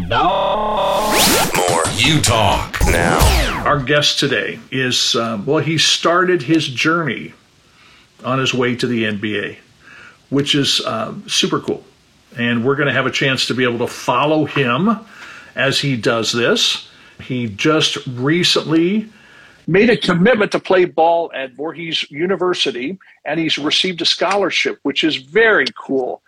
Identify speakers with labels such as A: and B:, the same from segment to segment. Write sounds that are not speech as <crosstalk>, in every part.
A: More U Talk. Now,
B: our guest today is, um, well, he started his journey on his way to the NBA, which is uh, super cool. And we're going to have a chance to be able to follow him as he does this. He just recently made a commitment to play ball at Voorhees University, and he's received a scholarship, which is very cool.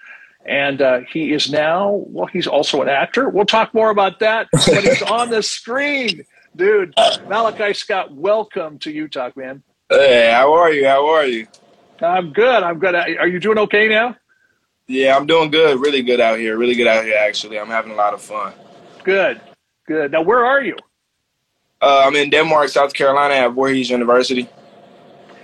B: And uh, he is now, well, he's also an actor. We'll talk more about that but he's <laughs> on the screen. Dude, Malachi Scott, welcome to U Talk, man.
C: Hey, how are you? How are you?
B: I'm good. I'm good. Are you doing okay now?
C: Yeah, I'm doing good. Really good out here. Really good out here, actually. I'm having a lot of fun.
B: Good. Good. Now, where are you?
C: Uh, I'm in Denmark, South Carolina at Voorhees University.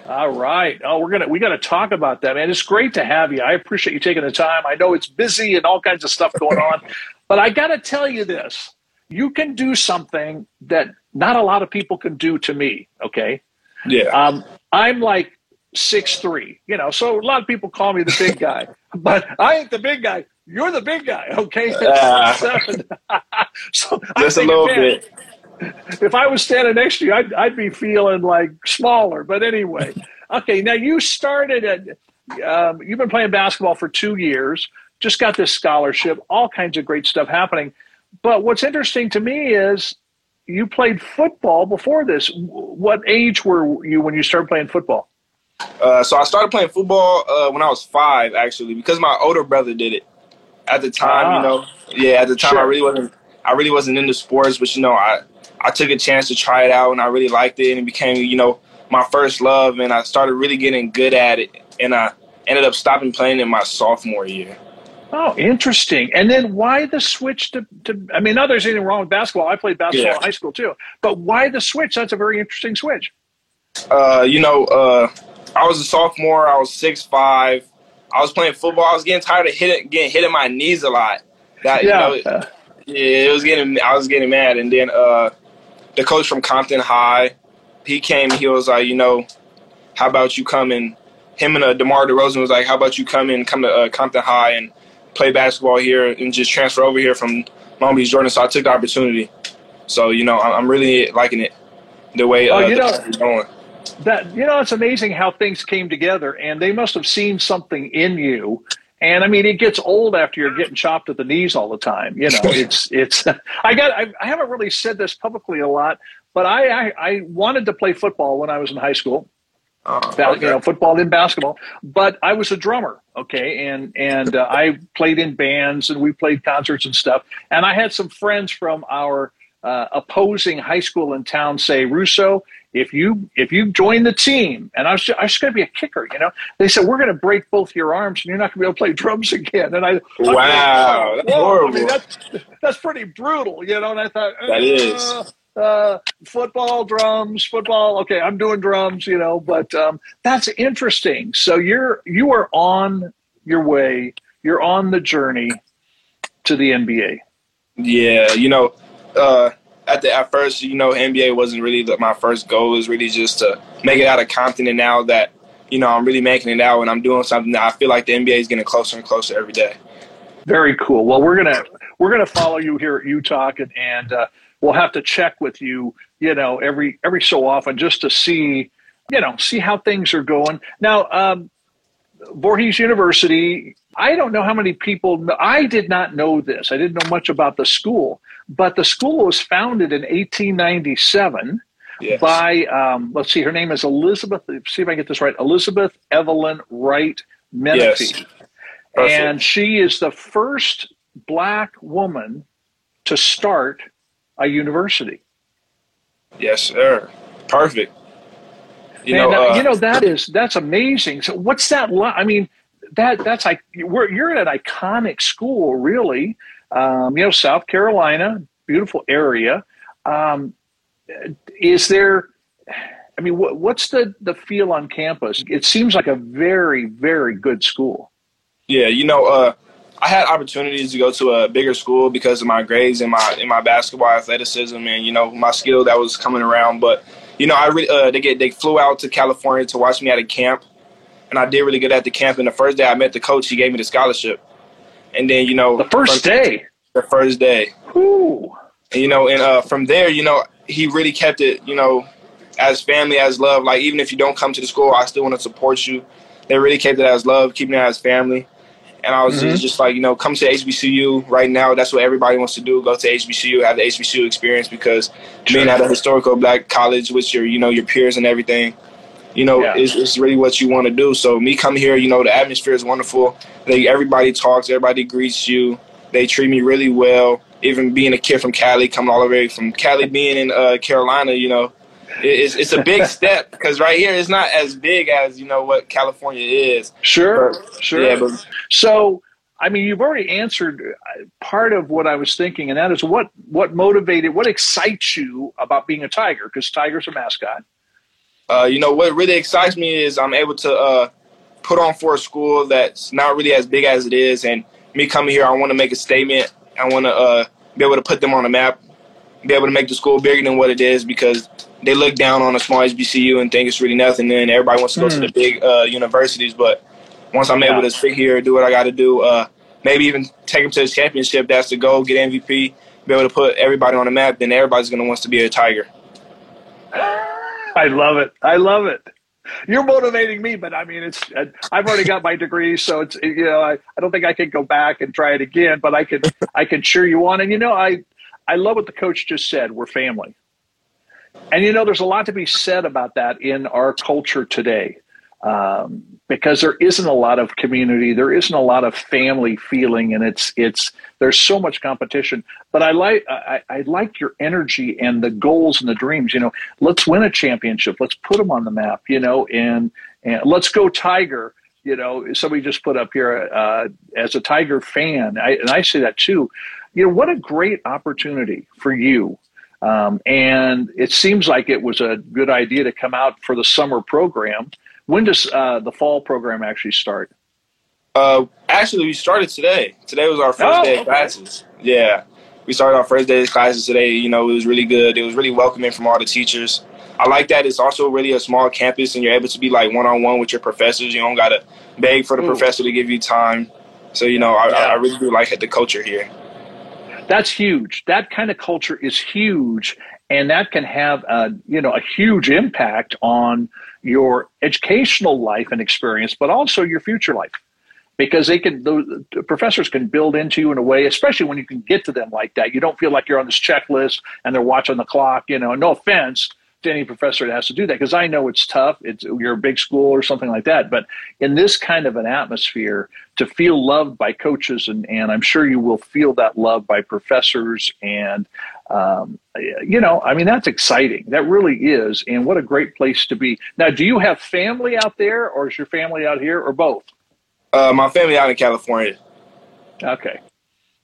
B: All right. Oh, we're gonna we got to talk about that, man. It's great to have you. I appreciate you taking the time. I know it's busy and all kinds of stuff going on, <laughs> but I got to tell you this: you can do something that not a lot of people can do to me. Okay.
C: Yeah.
B: Um, I'm like six three, you know, so a lot of people call me the big guy, <laughs> but I ain't the big guy. You're the big guy, okay? Uh, <laughs>
C: so just a little bit
B: if I was standing next to you, I'd, I'd be feeling like smaller. But anyway, okay. Now you started at. Um, you've been playing basketball for two years. Just got this scholarship. All kinds of great stuff happening. But what's interesting to me is you played football before this. What age were you when you started playing football?
C: Uh, so I started playing football uh, when I was five, actually, because my older brother did it. At the time, ah, you know, yeah, at the time sure. I really wasn't, I really wasn't into sports, but you know, I I took a chance to try it out and I really liked it and it became, you know, my first love and I started really getting good at it and I ended up stopping playing in my sophomore year.
B: Oh, interesting. And then why the switch to, to I mean, not there's anything wrong with basketball. I played basketball yeah. in high school too. But why the switch? That's a very interesting switch.
C: Uh, you know, uh, I was a sophomore, I was six five. I was playing football. I was getting tired of hitting getting hit in my knees a lot. That yeah. you know, yeah, it was getting I was getting mad and then uh the coach from Compton High, he came. He was like, you know, how about you come and him and uh, DeMar DeRozan was like, how about you come and come to uh, Compton High and play basketball here and just transfer over here from Long Beach, Jordan. So I took the opportunity. So you know, I'm really liking it the way uh, oh, you know, going.
B: That you know, it's amazing how things came together, and they must have seen something in you and I mean, it gets old after you're getting chopped at the knees all the time. You know, <laughs> it's it's. I got. I, I haven't really said this publicly a lot, but I, I, I wanted to play football when I was in high school. Uh, okay. You know, football and basketball, but I was a drummer. Okay, and and uh, I played in bands and we played concerts and stuff. And I had some friends from our uh, opposing high school in town say, Russo, if you if you join the team, and I was just, I was going to be a kicker, you know, they said we're going to break both your arms and you're not going to be able to play drums again. And I
C: wow, that's horrible. I mean,
B: that's, that's pretty brutal, you know. And I thought
C: that is.
B: Uh, football, drums, football. Okay, I'm doing drums, you know, but um, that's interesting. So you're you are on your way. You're on the journey to the NBA.
C: Yeah, you know, uh, at the at first, you know, NBA wasn't really the, my first goal. Was really just to make it out of Compton. And now that you know, I'm really making it out, and I'm doing something that I feel like the NBA is getting closer and closer every day.
B: Very cool. Well, we're gonna we're gonna follow you here at U Talk, and, and uh, we'll have to check with you, you know, every every so often just to see, you know, see how things are going. Now, um, Voorhees University. I don't know how many people. I did not know this. I didn't know much about the school. But the school was founded in 1897 yes. by, um, let's see, her name is Elizabeth, see if I get this right, Elizabeth Evelyn Wright Menefee. Yes. And she is the first black woman to start a university.
C: Yes, sir. Perfect.
B: You and, know, uh, you know that is that's amazing. So what's that like? I mean, that that's like we're, you're at an iconic school, really. Um, you know, South Carolina, beautiful area. Um, is there? I mean, what, what's the the feel on campus? It seems like a very very good school.
C: Yeah, you know, uh, I had opportunities to go to a bigger school because of my grades and my in my basketball athleticism and you know my skill that was coming around. But you know, I re- uh, they get they flew out to California to watch me at a camp, and I did really good at the camp. And the first day I met the coach, he gave me the scholarship. And then you know
B: the first day,
C: the first day,
B: Ooh.
C: And, you know, and uh, from there, you know, he really kept it, you know, as family, as love. Like even if you don't come to the school, I still want to support you. They really kept it as love, keeping it as family. And I was mm-hmm. just like, you know, come to HBCU right now. That's what everybody wants to do. Go to HBCU, have the HBCU experience because being at a historical black college with your, you know, your peers and everything, you know, yeah. is, is really what you want to do. So me come here, you know, the atmosphere is wonderful. They, everybody talks, everybody greets you. They treat me really well. Even being a kid from Cali, coming all the way from Cali, being in uh, Carolina, you know, it's, it's a big <laughs> step because right here it's not as big as you know what California is.
B: Sure, but, sure. Yeah, but, so I mean, you've already answered uh, part of what I was thinking, and that is what what motivated, what excites you about being a tiger? Because tigers are mascot.
C: Uh, you know what really excites me is I'm able to uh, put on for a school that's not really as big as it is, and me coming here, I want to make a statement. I want to uh, be able to put them on the map, be able to make the school bigger than what it is because they look down on a small HBCU and think it's really nothing. And everybody wants to go mm. to the hmm. big uh, universities, but once I'm yeah. able to sit here, do what I got to do, uh, maybe even take them to the championship. That's the goal. Get MVP, be able to put everybody on the map. Then everybody's going to want to be a Tiger. <laughs>
B: I love it. I love it. You're motivating me, but I mean, it's I've already got my degree, so it's you know I, I don't think I can go back and try it again, but I can I can cheer you on. And you know I I love what the coach just said. We're family. And you know, there's a lot to be said about that in our culture today. Um, because there isn't a lot of community, there isn't a lot of family feeling, and it's it's there's so much competition. But I like I, I, like your energy and the goals and the dreams. You know, let's win a championship, let's put them on the map. You know, and and let's go Tiger. You know, somebody just put up here uh, as a Tiger fan, I, and I say that too. You know, what a great opportunity for you um, and it seems like it was a good idea to come out for the summer program. When does uh, the fall program actually start?
C: Uh, actually, we started today. Today was our first oh, day of okay. classes. Yeah, we started our first day of classes today. You know, it was really good. It was really welcoming from all the teachers. I like that it's also really a small campus, and you're able to be like one on one with your professors. You don't gotta beg for the Ooh. professor to give you time. So you know, I, yeah. I really do like the culture here.
B: That's huge. That kind of culture is huge, and that can have a you know a huge impact on your educational life and experience, but also your future life. Because they can, the, professors can build into you in a way, especially when you can get to them like that. You don't feel like you're on this checklist and they're watching the clock. You know, no offense, any professor that has to do that because I know it's tough. It's you're a big school or something like that. But in this kind of an atmosphere, to feel loved by coaches and and I'm sure you will feel that love by professors and um, you know, I mean that's exciting. That really is, and what a great place to be. Now, do you have family out there, or is your family out here, or both?
C: Uh, my family out in California.
B: Okay,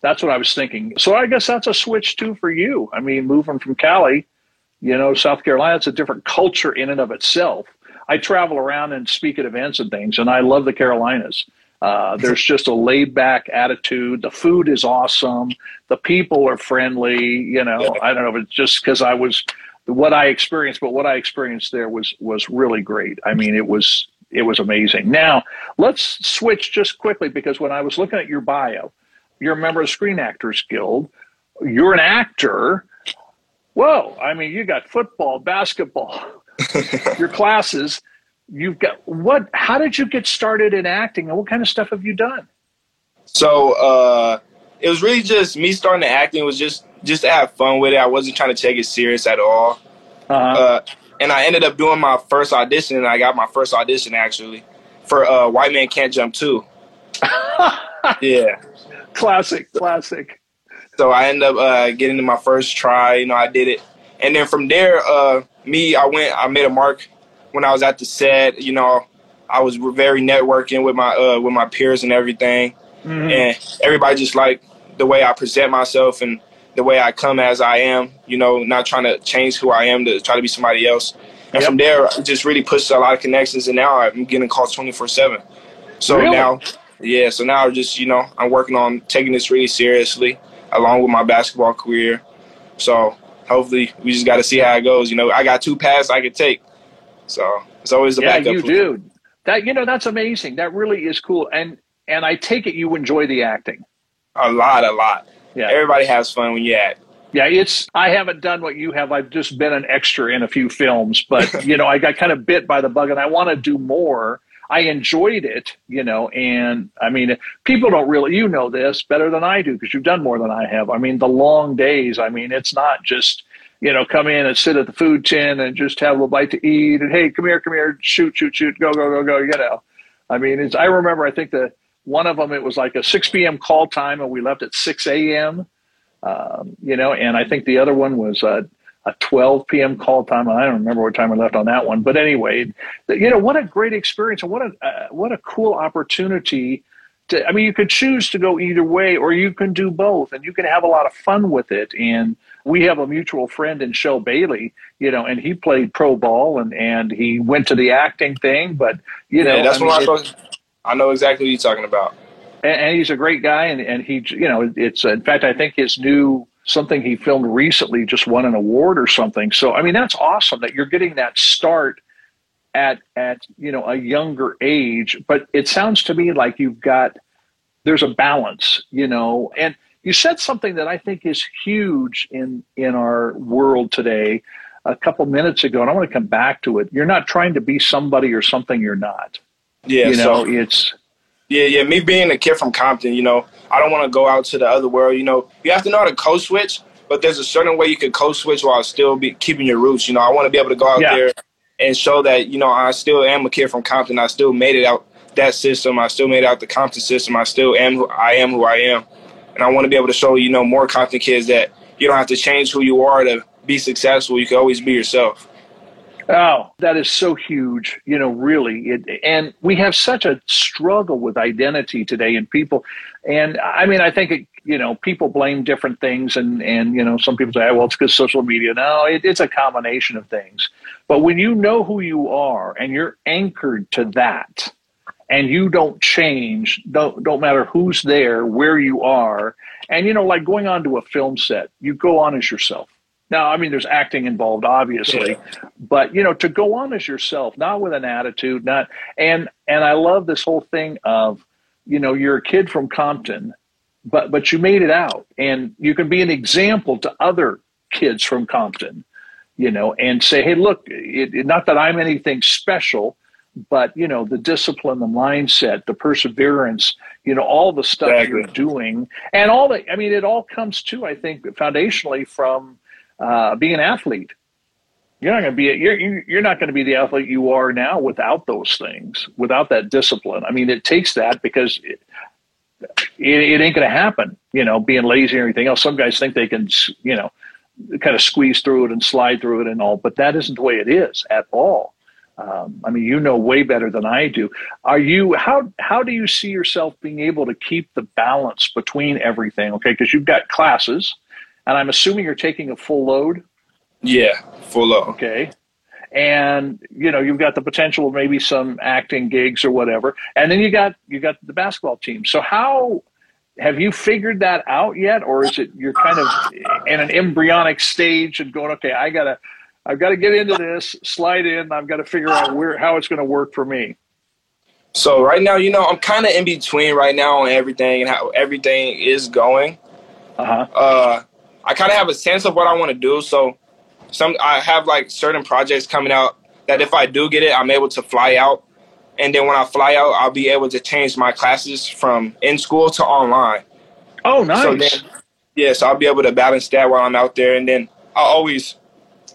B: that's what I was thinking. So I guess that's a switch too for you. I mean, moving from Cali you know, South Carolina, it's a different culture in and of itself. I travel around and speak at events and things, and I love the Carolinas. Uh, there's just a laid back attitude. The food is awesome. The people are friendly. You know, I don't know if it's just because I was what I experienced, but what I experienced there was was really great. I mean, it was it was amazing. Now let's switch just quickly because when I was looking at your bio, you're a member of the Screen Actors Guild. You're an actor whoa, I mean, you got football, basketball, <laughs> your classes. You've got what? How did you get started in acting, and what kind of stuff have you done?
C: So uh, it was really just me starting to acting. Was just just to have fun with it. I wasn't trying to take it serious at all. Uh-huh. Uh, and I ended up doing my first audition, and I got my first audition actually for uh, White Man Can't Jump too. <laughs> yeah,
B: classic, classic.
C: So I ended up uh, getting to my first try. You know, I did it, and then from there, uh, me, I went, I made a mark when I was at the set. You know, I was very networking with my uh, with my peers and everything, mm-hmm. and everybody just like the way I present myself and the way I come as I am. You know, not trying to change who I am to try to be somebody else. And yep. from there, I just really pushed a lot of connections, and now I'm getting calls twenty four seven. So really? now, yeah, so now just you know I'm working on taking this really seriously along with my basketball career. So hopefully we just got to see how it goes. You know, I got two paths I could take, so it's always a
B: yeah,
C: backup.
B: you do. That you know that's amazing. That really is cool. And and I take it you enjoy the acting.
C: A lot, a lot. yeah. everybody has fun when you act.
B: Yeah, it's. I haven't done what you have. I've just been an extra in a few films, but <laughs> you know, I got kind of bit by the bug, and I want to do more. I enjoyed it, you know, and I mean, people don't really, you know, this better than I do because you've done more than I have. I mean, the long days. I mean, it's not just you know, come in and sit at the food tin and just have a little bite to eat, and hey, come here, come here, shoot, shoot, shoot, go, go, go, go. You know, I mean, it's. I remember. I think the one of them it was like a 6 p.m. call time, and we left at 6 a.m. Um, you know, and I think the other one was a, a 12 p.m. call time. I don't remember what time we left on that one, but anyway, you know, what a great experience and what a uh, what a cool opportunity. To, I mean, you could choose to go either way, or you can do both, and you can have a lot of fun with it. And we have a mutual friend in Shell Bailey, you know, and he played pro ball and and he went to the acting thing, but you know,
C: yeah, that's I mean, what I, I know exactly what you're talking about
B: and, and he's a great guy. And, and he, you know, it's in fact, I think his new something he filmed recently just won an award or something. So I mean, that's awesome that you're getting that start at at you know a younger age. But it sounds to me like you've got there's a balance, you know, and you said something that I think is huge in in our world today a couple minutes ago, and I want to come back to it. You're not trying to be somebody or something you're not.
C: Yeah,
B: you know, so it's
C: yeah, yeah. Me being a kid from Compton, you know, I don't want to go out to the other world. You know, you have to know how to code switch, but there's a certain way you can code switch while still be keeping your roots. You know, I want to be able to go out yeah. there and show that you know I still am a kid from Compton. I still made it out that system. I still made out the Compton system. I still am who I am who I am, and I want to be able to show you know more Compton kids that you don't have to change who you are to be successful. You can always be yourself.
B: Oh, that is so huge, you know, really. It, and we have such a struggle with identity today and people. And I mean, I think, it, you know, people blame different things. And, and, you know, some people say, oh, well, it's because social media. No, it, it's a combination of things. But when you know who you are and you're anchored to that, and you don't change, don't, don't matter who's there, where you are. And, you know, like going on to a film set, you go on as yourself now, I mean, there's acting involved, obviously, yeah. but you know, to go on as yourself, not with an attitude, not and and I love this whole thing of, you know, you're a kid from Compton, but but you made it out, and you can be an example to other kids from Compton, you know, and say, hey, look, it, it, not that I'm anything special, but you know, the discipline, the mindset, the perseverance, you know, all the stuff exactly. you're doing, and all the, I mean, it all comes to, I think, foundationally from uh, be an athlete. You're not going to be you're you're not going to be the athlete you are now without those things, without that discipline. I mean, it takes that because it, it, it ain't going to happen. You know, being lazy or anything else. Some guys think they can, you know, kind of squeeze through it and slide through it and all, but that isn't the way it is at all. Um, I mean, you know way better than I do. Are you how how do you see yourself being able to keep the balance between everything? Okay, because you've got classes, and I'm assuming you're taking a full load.
C: Yeah, full load.
B: Okay. And you know you've got the potential of maybe some acting gigs or whatever, and then you got you got the basketball team. So how have you figured that out yet, or is it you're kind of in an embryonic stage and going, okay, I gotta I've got to get into this, slide in. I've got to figure out where how it's going to work for me.
C: So right now, you know, I'm kind of in between right now on everything and how everything is going.
B: Uh-huh.
C: Uh I kind of have a sense of what I want to do. So some I have like certain projects coming out that if I do get it, I'm able to fly out. And then when I fly out, I'll be able to change my classes from in school to online.
B: Oh, nice.
C: So then, yeah, so I'll be able to balance that while I'm out there, and then I always,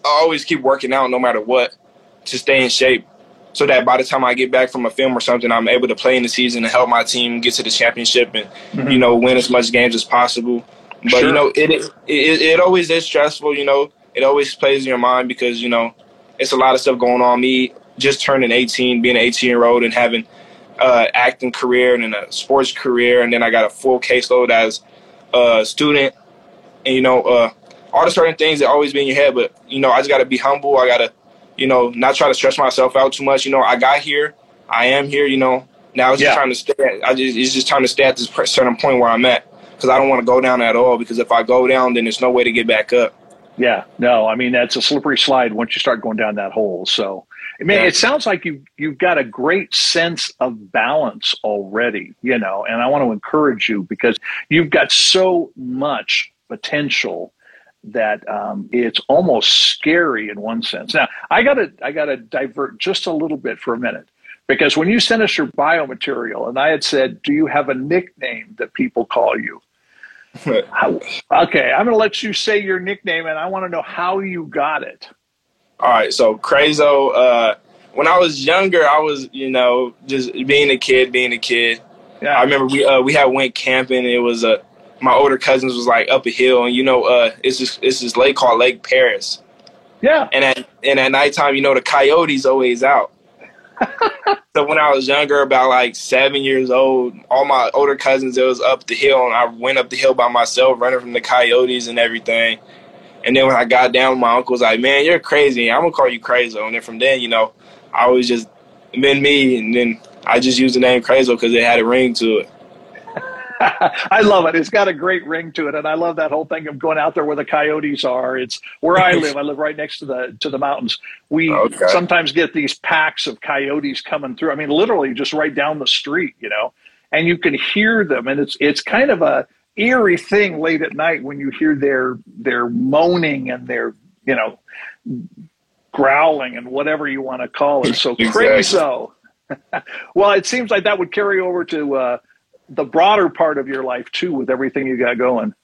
C: I always keep working out no matter what to stay in shape, so that by the time I get back from a film or something, I'm able to play in the season and help my team get to the championship and mm-hmm. you know win as much games as possible. But sure. you know, it, it it always is stressful. You know, it always plays in your mind because you know it's a lot of stuff going on. Me just turning 18, being an 18 year old, and having uh, acting career and then a sports career, and then I got a full caseload as a student, and you know, uh, all the certain things that always be in your head. But you know, I just got to be humble. I got to, you know, not try to stress myself out too much. You know, I got here, I am here. You know, now it's just yeah. trying to stay. At, I just it's just trying to stay at this certain point where I'm at because I don't want to go down at all. Because if I go down, then there's no way to get back up.
B: Yeah, no, I mean that's a slippery slide once you start going down that hole. So, I mean, yeah. it sounds like you you've got a great sense of balance already, you know. And I want to encourage you because you've got so much potential that um, it's almost scary in one sense. Now, I gotta I gotta divert just a little bit for a minute because when you sent us your biomaterial, and I had said, "Do you have a nickname that people call you?" okay, I'm going to let you say your nickname, and I want to know how you got it.
C: All right, so Crazo. Uh, when I was younger, I was, you know, just being a kid, being a kid. Yeah. I remember we uh, we had went camping. It was a uh, my older cousins was like up a hill, and you know, uh, it's this it's this lake called Lake Perris.
B: Yeah.
C: And at and at nighttime, you know, the coyotes always out. So when I was younger, about like seven years old, all my older cousins, it was up the hill, and I went up the hill by myself, running from the coyotes and everything. And then when I got down, my uncle was like, "Man, you're crazy. I'm gonna call you Crazo." And then from then, you know, I was just been me, and then I just used the name Crazo because it had a ring to it. <laughs>
B: I love it. It's got a great ring to it, and I love that whole thing of going out there where the coyotes are. It's where I live. I live right next to the to the mountains. We okay. sometimes get these packs of coyotes coming through. I mean, literally just right down the street, you know, and you can hear them, and it's it's kind of a eerie thing late at night when you hear their their moaning and their you know growling and whatever you want to call it. So <laughs> exactly. crazy. <laughs> well, it seems like that would carry over to. Uh, the broader part of your life too with everything you got going.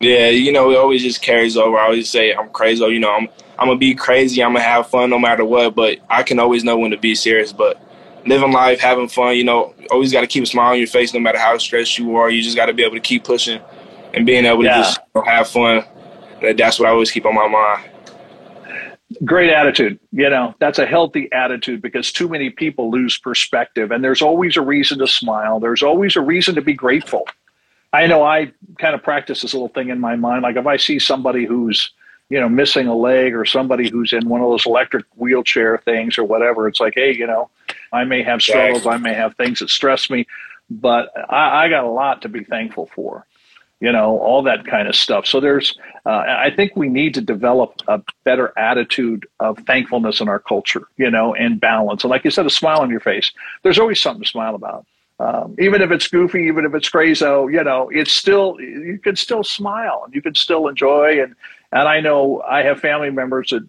C: Yeah, you know, it always just carries over. I always say I'm crazy. You know, I'm I'm gonna be crazy. I'm gonna have fun no matter what. But I can always know when to be serious. But living life, having fun. You know, always got to keep a smile on your face no matter how stressed you are. You just got to be able to keep pushing and being able yeah. to just have fun. That's what I always keep on my mind
B: great attitude you know that's a healthy attitude because too many people lose perspective and there's always a reason to smile. There's always a reason to be grateful. I know i kind of practice this little thing in my mind. Like if i see somebody who's you know missing a leg or somebody who's in one of those electric wheelchair things or whatever it's like hey you know i may have struggles i may have things that stress me but I, I got a lot to be thankful for you know, all that kind of stuff. So there's, uh, I think we need to develop a better attitude of thankfulness in our culture, you know, and balance. And like you said, a smile on your face. There's always something to smile about. Um, even if it's goofy, even if it's crazy, you know, it's still, you can still smile and you can still enjoy. And, and I know I have family members that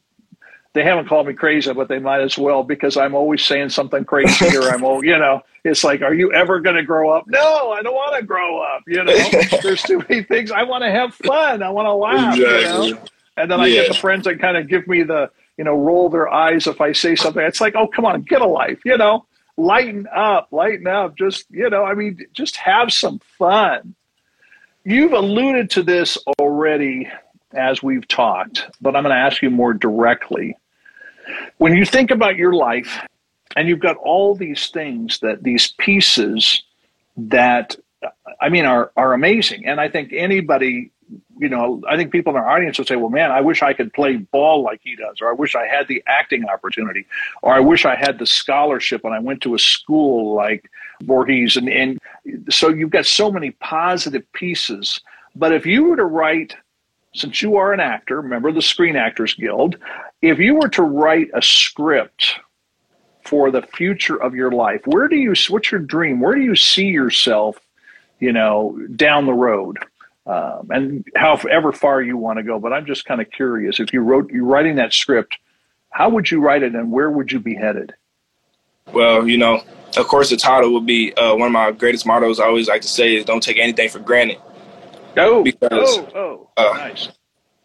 B: they haven't called me crazy, but they might as well because I'm always saying something crazy or I'm, all, you know, it's like, are you ever going to grow up? No, I don't want to grow up. You know, <laughs> there's too many things. I want to have fun. I want to laugh. Exactly. You know? And then I get the friends that kind of give me the, you know, roll their eyes if I say something. It's like, oh, come on, get a life. You know, lighten up, lighten up. Just, you know, I mean, just have some fun. You've alluded to this already as we've talked, but I'm going to ask you more directly. When you think about your life and you've got all these things that these pieces that I mean are are amazing. And I think anybody, you know, I think people in our audience would say, Well, man, I wish I could play ball like he does, or I wish I had the acting opportunity, or I wish I had the scholarship and I went to a school like Voorhees and, and so you've got so many positive pieces. But if you were to write since you are an actor, member of the Screen Actors Guild, if you were to write a script for the future of your life, where do you, what's your dream? Where do you see yourself, you know, down the road? Um, and however far you want to go. But I'm just kind of curious if you wrote, you're writing that script, how would you write it and where would you be headed?
C: Well, you know, of course, the title would be uh, one of my greatest mottos. I always like to say is "Don't take anything for granted."
B: Oh, because oh, oh, uh, nice.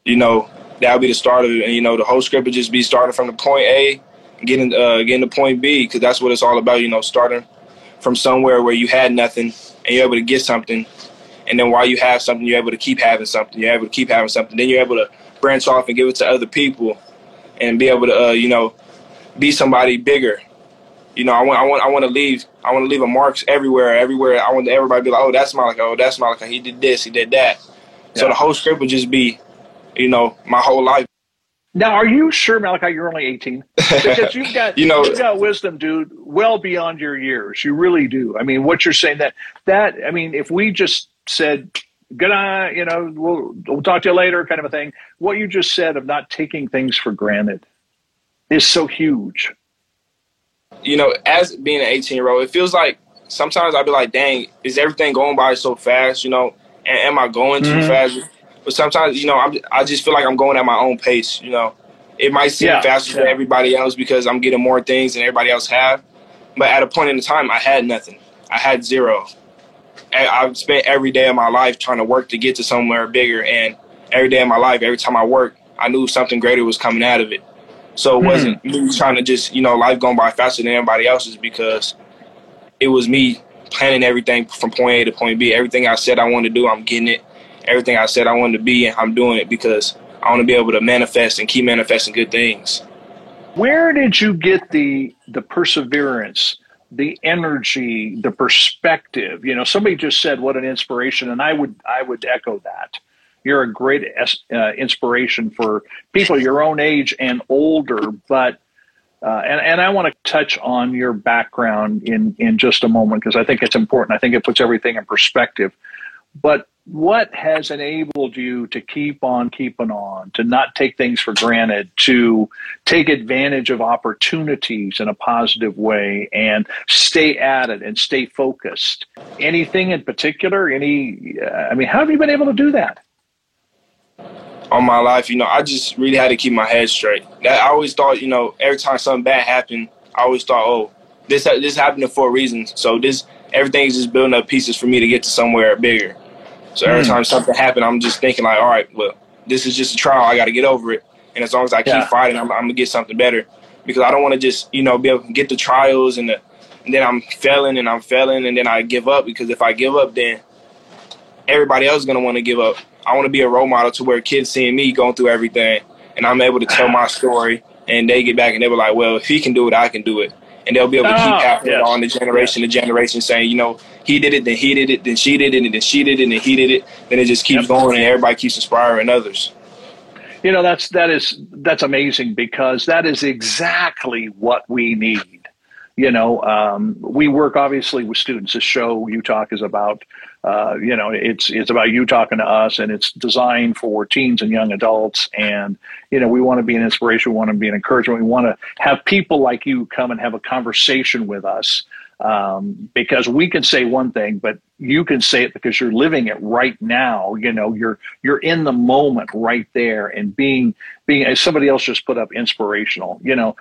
C: You know that'll be the start of it, and you know the whole script would just be starting from the point A, getting uh, getting to point B, because that's what it's all about. You know, starting from somewhere where you had nothing and you're able to get something, and then while you have something, you're able to keep having something. You're able to keep having something. Then you're able to branch off and give it to other people, and be able to uh, you know be somebody bigger. You know, I want I want I want to leave I want to leave a marks everywhere, everywhere. I want everybody to be like, oh, that's Malika. Oh, that's Malika. He did this. He did that. Yeah. So the whole script would just be, you know, my whole life.
B: Now, are you sure, Malachi, you're only 18? Because you've got <laughs> you know you've got wisdom, dude, well beyond your years. You really do. I mean, what you're saying that that I mean, if we just said good night, you know, we'll, we'll talk to you later, kind of a thing. What you just said of not taking things for granted is so huge.
C: You know, as being an 18 year old, it feels like sometimes I'd be like, dang, is everything going by so fast? You know, and am I going too mm-hmm. fast? But sometimes, you know, I'm, I just feel like I'm going at my own pace. You know, it might seem yeah. faster yeah. than everybody else because I'm getting more things than everybody else have. But at a point in the time, I had nothing. I had zero. I've spent every day of my life trying to work to get to somewhere bigger. And every day of my life, every time I worked, I knew something greater was coming out of it. So it wasn't mm. me trying to just, you know, life going by faster than everybody else's because it was me planning everything from point A to point B. Everything I said I wanted to do, I'm getting it. Everything I said I wanted to be, I'm doing it because I want to be able to manifest and keep manifesting good things.
B: Where did you get the the perseverance the energy, the perspective. You know, somebody just said what an inspiration, and I would I would echo that. You're a great uh, inspiration for people your own age and older. But uh, and and I want to touch on your background in in just a moment because I think it's important. I think it puts everything in perspective. But what has enabled you to keep on keeping on, to not take things for granted, to take advantage of opportunities in a positive way and stay at it and stay focused? Anything in particular? Any, uh, I mean, how have you been able to do that?
C: All my life, you know, I just really had to keep my head straight. I always thought, you know, every time something bad happened, I always thought, oh, this this happened for a reason. So this everything's just building up pieces for me to get to somewhere bigger. So every mm. time something happened, I'm just thinking like, all right, well, this is just a trial. I got to get over it. And as long as I keep fighting, I'm, I'm, gonna get something better. Because I don't want to just, you know, be able to get the trials and, the, and then I'm failing and I'm failing and then I give up. Because if I give up, then everybody else is gonna want to give up. I want to be a role model to where kids seeing me going through everything, and I'm able to tell my story, and they get back and they were like, well, if he can do it, I can do it and they'll be able to keep oh, passing yes. it on the generation to generation, saying, you know, he did it, then he did it, then she did it, and then she did it, and then he did it. Then it just keeps yep. going, and everybody keeps inspiring others.
B: You know, that's that is that's amazing because that is exactly what we need. You know, um, we work obviously with students. This show U Talk is about uh, you know, it's it's about you talking to us, and it's designed for teens and young adults. And you know, we want to be an inspiration, we want to be an encouragement, we want to have people like you come and have a conversation with us. Um, because we can say one thing, but you can say it because you're living it right now. You know, you're you're in the moment right there, and being being as somebody else just put up inspirational. You know,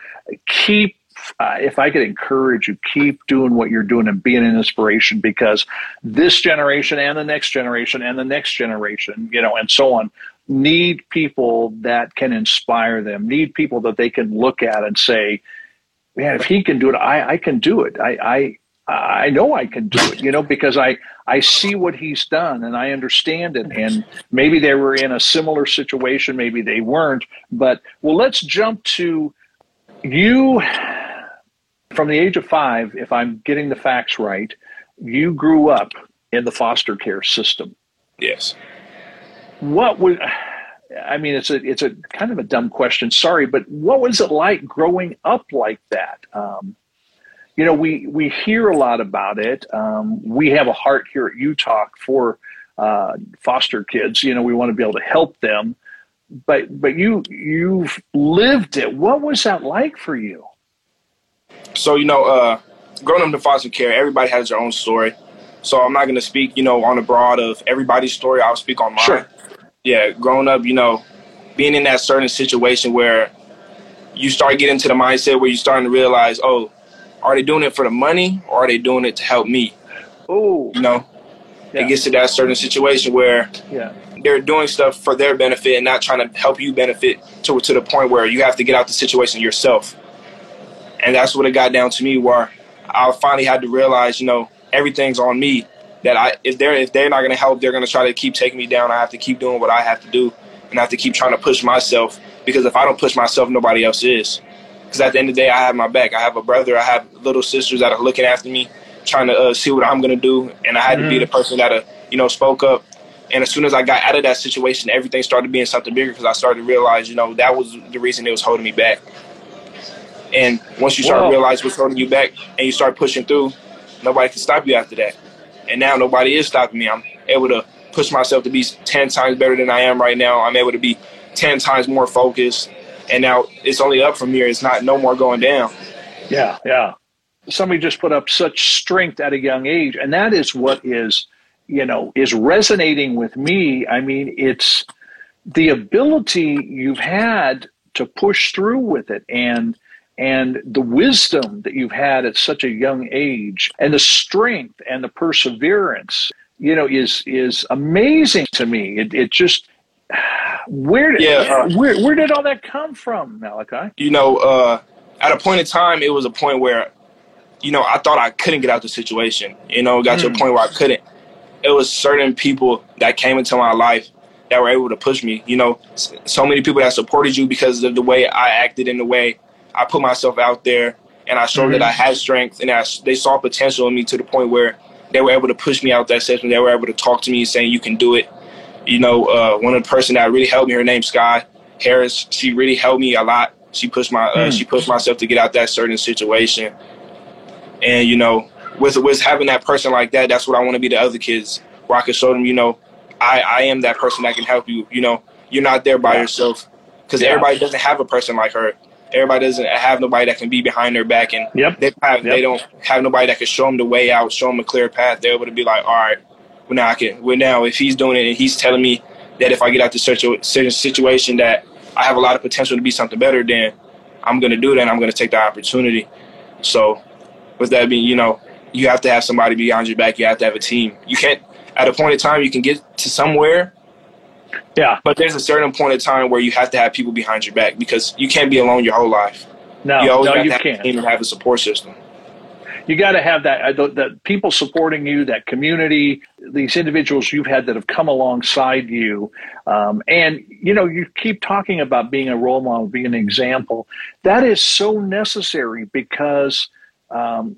B: keep uh, if I could encourage you, keep doing what you're doing and being an inspiration because this generation and the next generation and the next generation, you know, and so on, need people that can inspire them, need people that they can look at and say, man, if he can do it, I, I can do it. I, I, I know I can do it, you know, because I, I see what he's done and I understand it. And maybe they were in a similar situation, maybe they weren't. But well, let's jump to you from the age of five, if I'm getting the facts right, you grew up in the foster care system.
C: Yes.
B: What was I mean, it's a it's a kind of a dumb question. Sorry, but what was it like growing up like that? Um, you know, we we hear a lot about it. Um, we have a heart here at UTalk for uh, foster kids. You know, we want to be able to help them. But but you you've lived it. What was that like for you?
C: So you know, uh, growing up in foster care, everybody has their own story. So I'm not going to speak, you know, on the broad of everybody's story. I'll speak on mine. Sure. Yeah, growing up, you know, being in that certain situation where you start getting to the mindset where you're starting to realize, oh, are they doing it for the money or are they doing it to help me?
B: Oh,
C: you know, yeah. it gets to that certain situation where yeah. they're doing stuff for their benefit and not trying to help you benefit to to the point where you have to get out the situation yourself and that's what it got down to me where I finally had to realize, you know, everything's on me. That I if they're if they're not gonna help, they're gonna try to keep taking me down. I have to keep doing what I have to do, and I have to keep trying to push myself because if I don't push myself, nobody else is. Because at the end of the day, I have my back. I have a brother. I have little sisters that are looking after me, trying to uh, see what I'm gonna do, and I had mm-hmm. to be mm-hmm. the person that uh, you know spoke up. And as soon as I got out of that situation, everything started being something bigger because I started to realize, you know, that was the reason it was holding me back. And once you start realizing what's holding you back and you start pushing through, nobody can stop you after that. And now nobody is stopping me. I'm able to push myself to be 10 times better than I am right now. I'm able to be 10 times more focused. And now it's only up from here. It's not no more going down.
B: Yeah, yeah. Somebody just put up such strength at a young age. And that is what is, you know, is resonating with me. I mean, it's the ability you've had to push through with it and and the wisdom that you've had at such a young age and the strength and the perseverance you know is is amazing to me it, it just where did yeah, uh, where, where did all that come from malachi
C: you know uh, at a point in time it was a point where you know i thought i couldn't get out of the situation you know got mm. to a hmm. point where i couldn't it was certain people that came into my life that were able to push me you know so many people that supported you because of the way i acted in the way I put myself out there and I showed mm-hmm. that I had strength and I, they saw potential in me to the point where they were able to push me out that session. They were able to talk to me saying, you can do it. You know, uh, one of the person that really helped me, her name's Sky Harris. She really helped me a lot. She pushed my, uh, mm. she pushed myself to get out that certain situation. And, you know, with, with having that person like that, that's what I want to be to other kids where I can show them, you know, I, I am that person that can help you. You know, you're not there by yeah. yourself because yeah. everybody doesn't have a person like her everybody doesn't have nobody that can be behind their back, and
B: yep.
C: they have,
B: yep.
C: they don't have nobody that can show them the way out, show them a clear path. They're able to be like, all right, well now I can. Well now, if he's doing it and he's telling me that if I get out to such a certain situation that I have a lot of potential to be something better, then I'm gonna do that. and I'm gonna take the opportunity. So, with that being, you know, you have to have somebody behind your back. You have to have a team. You can't. At a point in time, you can get to somewhere
B: yeah.
C: But there's a certain point in time where you have to have people behind your back because you can't be alone your whole life.
B: No,
C: you always
B: no, you
C: have
B: can't.
C: and have a support system.
B: You got to have that, uh, the, the people supporting you, that community, these individuals you've had that have come alongside you. Um, and, you know, you keep talking about being a role model, being an example. That is so necessary because um,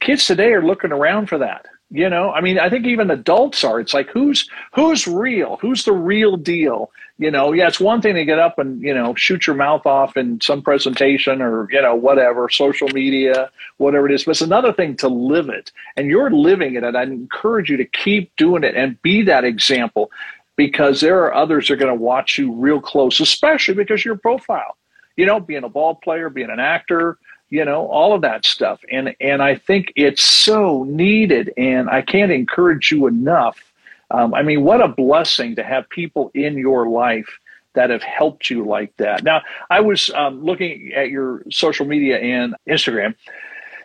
B: kids today are looking around for that. You know, I mean, I think even adults are. It's like who's who's real? Who's the real deal? You know, yeah, it's one thing to get up and you know shoot your mouth off in some presentation or you know whatever, social media, whatever it is. But it's another thing to live it, and you're living it. And I encourage you to keep doing it and be that example, because there are others that are going to watch you real close, especially because your profile. You know, being a ball player, being an actor, you know all of that stuff and and i think it's so needed and i can't encourage you enough um, i mean what a blessing to have people in your life that have helped you like that now i was um, looking at your social media and instagram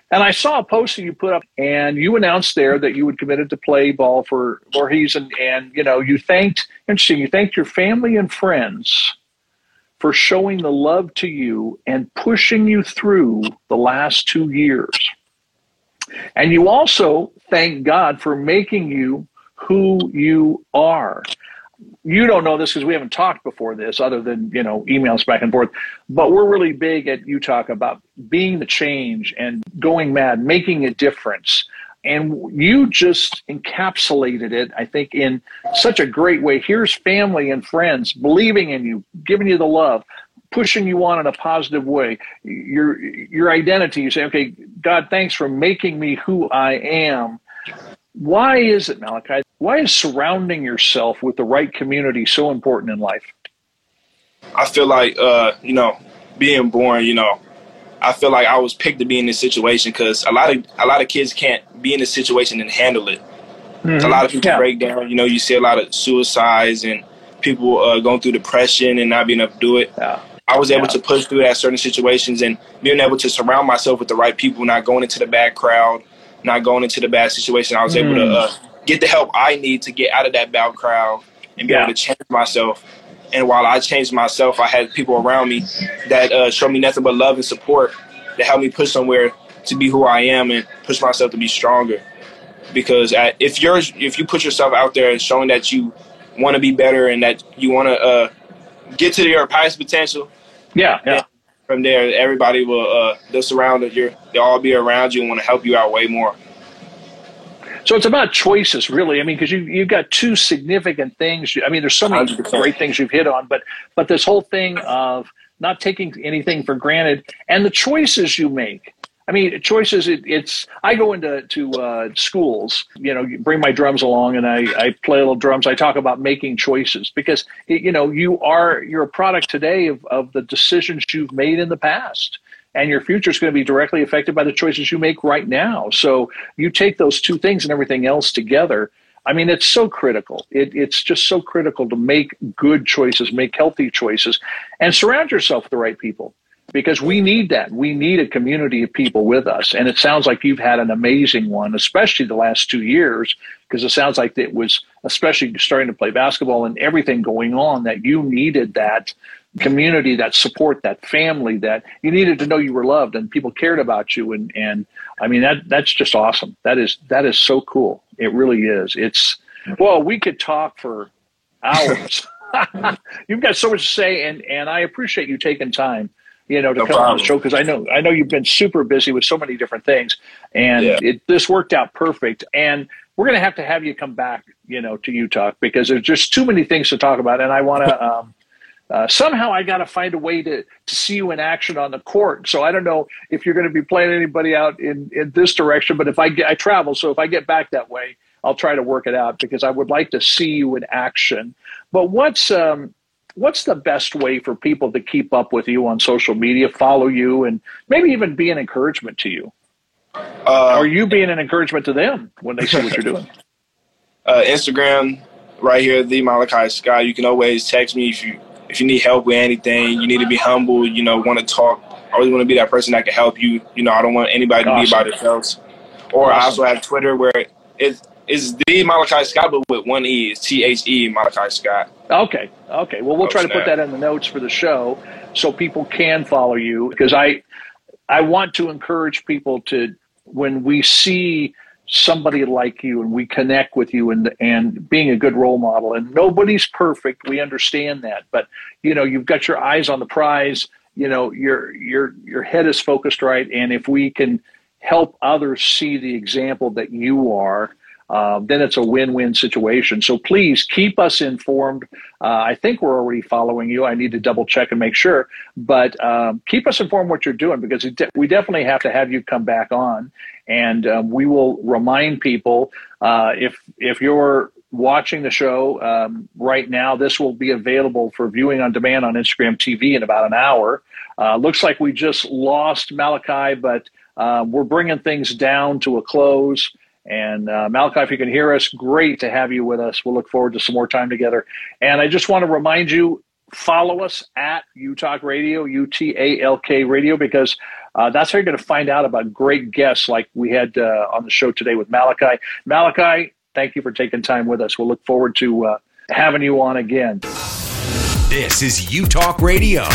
B: and I saw a post that you put up, and you announced there that you had committed to play ball for Voorhees, and, and you know you thanked interesting. You thanked your family and friends for showing the love to you and pushing you through the last two years. And you also thank God for making you who you are. You don't know this because we haven't talked before this, other than you know emails back and forth. But we're really big at U Talk about being the change and going mad, making a difference, and you just encapsulated it, I think, in such a great way. Here's family and friends believing in you, giving you the love, pushing you on in a positive way. Your your identity, you say, okay, God, thanks for making me who I am. Why is it, Malachi? Why is surrounding yourself with the right community so important in life?
C: I feel like, uh, you know, being born, you know, I feel like I was picked to be in this situation because a lot of a lot of kids can't be in this situation and handle it. Mm-hmm. A lot of people yeah. break down. You know, you see a lot of suicides and people uh, going through depression and not being able to do it.
B: Yeah.
C: I was able yeah. to push through that certain situations and being able to surround myself with the right people, not going into the bad crowd, not going into the bad situation. I was mm. able to mm. uh, get the help I need to get out of that bad crowd and be able to change myself. And while I changed myself, I had people around me that uh, showed me nothing but love and support that helped me push somewhere to be who I am and push myself to be stronger. Because at, if you're if you put yourself out there and showing that you want to be better and that you want to uh, get to your highest potential,
B: yeah, yeah.
C: From there, everybody will uh, they'll surround you. They'll all be around you and want to help you out way more.
B: So it's about choices, really. I mean, because you you've got two significant things. I mean, there's so many great things you've hit on, but but this whole thing of not taking anything for granted and the choices you make. I mean, choices. It, it's. I go into to uh, schools. You know, bring my drums along, and I, I play little drums. I talk about making choices because you know you are you're a product today of of the decisions you've made in the past, and your future is going to be directly affected by the choices you make right now. So you take those two things and everything else together. I mean, it's so critical. It, it's just so critical to make good choices, make healthy choices, and surround yourself with the right people because we need that. We need a community of people with us. And it sounds like you've had an amazing one, especially the last two years, because it sounds like it was, especially starting to play basketball and everything going on, that you needed that community, that support, that family, that you needed to know you were loved and people cared about you. And, and I mean, that, that's just awesome. That is, that is so cool. It really is. It's, well, we could talk for hours. <laughs> You've got so much to say, and, and I appreciate you taking time you know, to no come problem. on the show because I know I know you've been super busy with so many different things, and yeah. it, this worked out perfect. And we're going to have to have you come back, you know, to U Talk because there's just too many things to talk about, and I want to. <laughs> Um, uh, somehow I got to find a way to, to see you in action on the court. So I don't know if you're going to be playing anybody out in, in this direction, but if I get, I travel, so if I get back that way, I'll try to work it out because I would like to see you in action. But what's um, what's the best way for people to keep up with you on social media, follow you, and maybe even be an encouragement to you? Uh, Are you being an encouragement to them when they see what you're doing? <laughs>
C: Uh, Instagram, right here, the Malachi Sky. You can always text me if you if you need help with anything. You need to be humble. You know, want to talk. I always want to be that person that can help you. You know, I don't want anybody to be by themselves. Or. I also have Twitter where it's it's the Malachi Scott, but with one E. It's T H E Malachi Scott.
B: Okay. Okay. Well, we'll oh, try to put that in the notes for the show so people can follow you because I I want to encourage people to when we see somebody like you and we connect with you and and being a good role model. And nobody's perfect. We understand that. But you know you've got your eyes on the prize. You know your your your head is focused right. And if we can help others see the example that you are uh, then it's a win-win situation. So please keep us informed. Uh, I think we're already following you. I need to double check and make sure, but um, keep us informed what you're doing because we definitely have to have you come back on, and um, we will remind people uh, if if you're watching the show um, right now, this will be available for viewing on demand on Instagram TV in about an hour. Uh, looks like we just lost Malachi, but uh, we're bringing things down to a close. And uh, Malachi, if you can hear us, great to have you with us. We'll look forward to some more time together. And I just want to remind you follow us at U Talk Radio, U T A L K Radio, because uh, that's how you're going to find out about great guests like we had uh, on the show today with Malachi. Malachi, thank you for taking time with us. We'll look forward to uh, having you on again.
A: This is U Talk Radio.